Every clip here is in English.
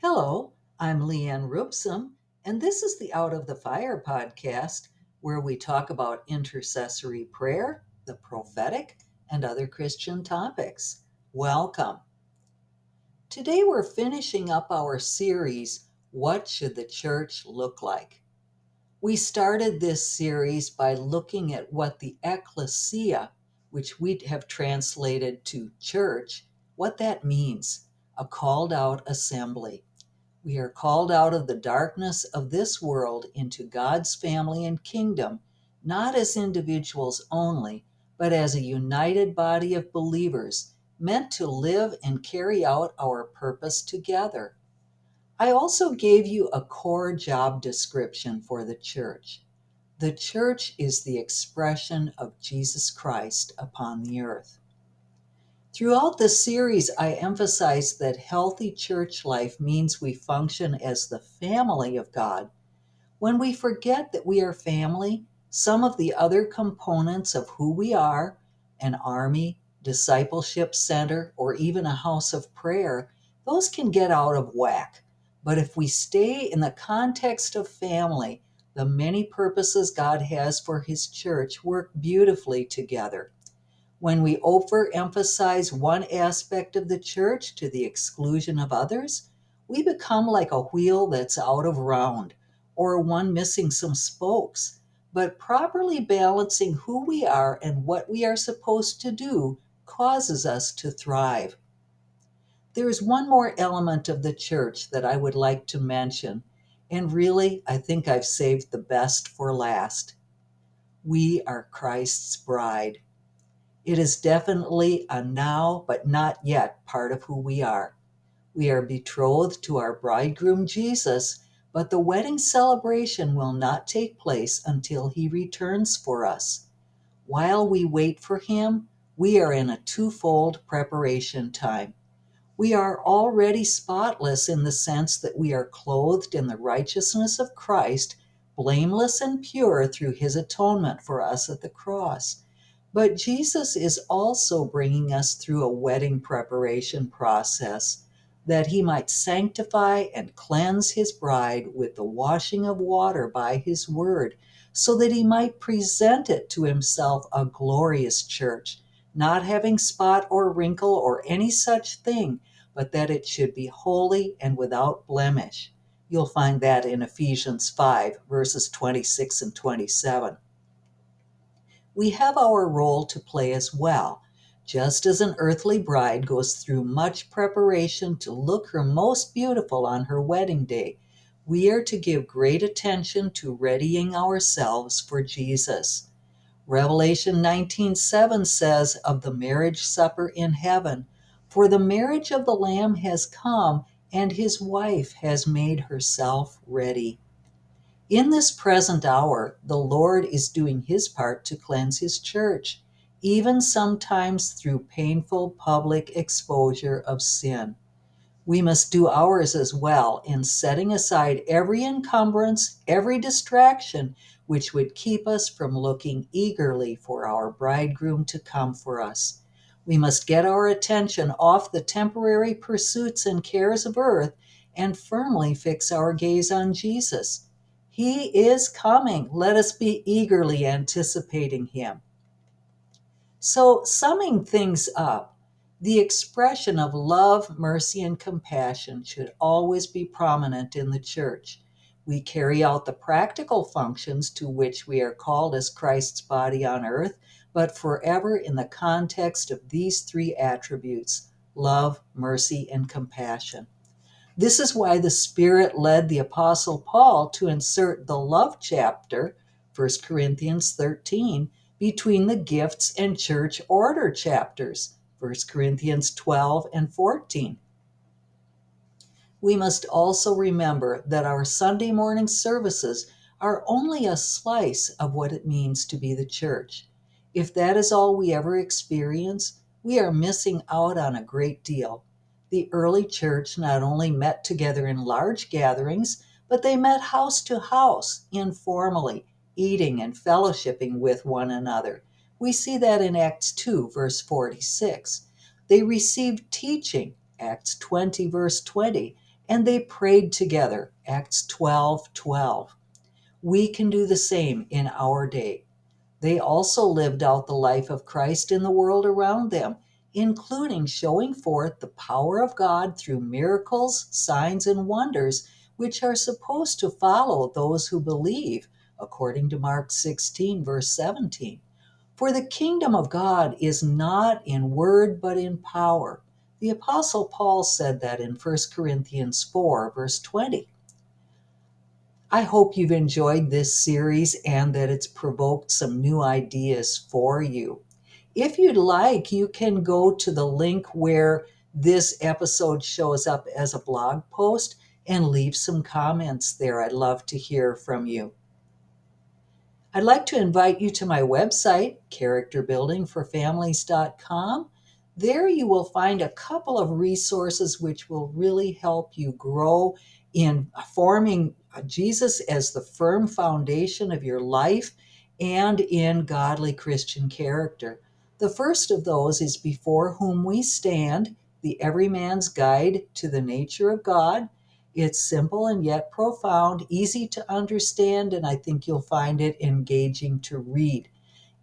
Hello, I'm Lee Ann Rubsam, and this is the Out of the Fire podcast, where we talk about intercessory prayer, the prophetic, and other Christian topics. Welcome. Today we're finishing up our series, What Should the Church Look Like? We started this series by looking at what the ecclesia, which we have translated to church, what that means a called out assembly. We are called out of the darkness of this world into God's family and kingdom, not as individuals only, but as a united body of believers meant to live and carry out our purpose together. I also gave you a core job description for the church. The church is the expression of Jesus Christ upon the earth. Throughout the series, I emphasize that healthy church life means we function as the family of God. When we forget that we are family, some of the other components of who we are an army, discipleship center, or even a house of prayer those can get out of whack. But if we stay in the context of family, the many purposes God has for His church work beautifully together. When we overemphasize one aspect of the church to the exclusion of others, we become like a wheel that's out of round or one missing some spokes. But properly balancing who we are and what we are supposed to do causes us to thrive. There is one more element of the church that I would like to mention, and really, I think I've saved the best for last. We are Christ's bride. It is definitely a now but not yet part of who we are. We are betrothed to our bridegroom Jesus, but the wedding celebration will not take place until he returns for us. While we wait for him, we are in a twofold preparation time. We are already spotless in the sense that we are clothed in the righteousness of Christ, blameless and pure through his atonement for us at the cross. But Jesus is also bringing us through a wedding preparation process that he might sanctify and cleanse his bride with the washing of water by his word, so that he might present it to himself a glorious church, not having spot or wrinkle or any such thing, but that it should be holy and without blemish. You'll find that in Ephesians 5, verses 26 and 27 we have our role to play as well. Just as an earthly bride goes through much preparation to look her most beautiful on her wedding day, we are to give great attention to readying ourselves for Jesus. Revelation 19:7 says of the marriage supper in heaven, "For the marriage of the lamb has come, and his wife has made herself ready." In this present hour, the Lord is doing his part to cleanse his church, even sometimes through painful public exposure of sin. We must do ours as well in setting aside every encumbrance, every distraction which would keep us from looking eagerly for our bridegroom to come for us. We must get our attention off the temporary pursuits and cares of earth and firmly fix our gaze on Jesus he is coming. Let us be eagerly anticipating him. So, summing things up, the expression of love, mercy, and compassion should always be prominent in the church. We carry out the practical functions to which we are called as Christ's body on earth, but forever in the context of these three attributes love, mercy, and compassion. This is why the Spirit led the Apostle Paul to insert the love chapter, 1 Corinthians 13, between the gifts and church order chapters, 1 Corinthians 12 and 14. We must also remember that our Sunday morning services are only a slice of what it means to be the church. If that is all we ever experience, we are missing out on a great deal the early church not only met together in large gatherings, but they met house to house, informally, eating and fellowshipping with one another. We see that in Acts 2, verse 46. They received teaching, Acts 20, verse 20, and they prayed together. Acts 12 12. We can do the same in our day. They also lived out the life of Christ in the world around them, including showing forth the power of God through miracles, signs, and wonders, which are supposed to follow those who believe, according to Mark 16, verse 17. For the kingdom of God is not in word, but in power. The Apostle Paul said that in 1 Corinthians 4, verse 20. I hope you've enjoyed this series and that it's provoked some new ideas for you. If you'd like, you can go to the link where this episode shows up as a blog post and leave some comments there. I'd love to hear from you. I'd like to invite you to my website, characterbuildingforfamilies.com. There you will find a couple of resources which will really help you grow in forming Jesus as the firm foundation of your life and in godly Christian character. The first of those is Before Whom We Stand, the Everyman's Guide to the Nature of God. It's simple and yet profound, easy to understand, and I think you'll find it engaging to read.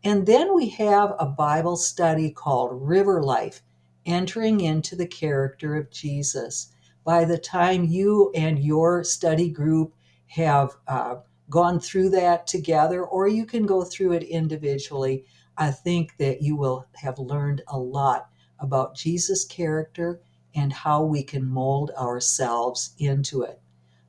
And then we have a Bible study called River Life, Entering into the Character of Jesus. By the time you and your study group have uh, gone through that together, or you can go through it individually, I think that you will have learned a lot about Jesus' character and how we can mold ourselves into it.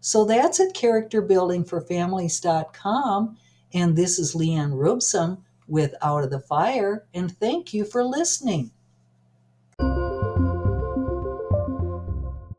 So that's at characterbuildingforfamilies.com. And this is Lee Ann Rubsam with Out of the Fire, and thank you for listening.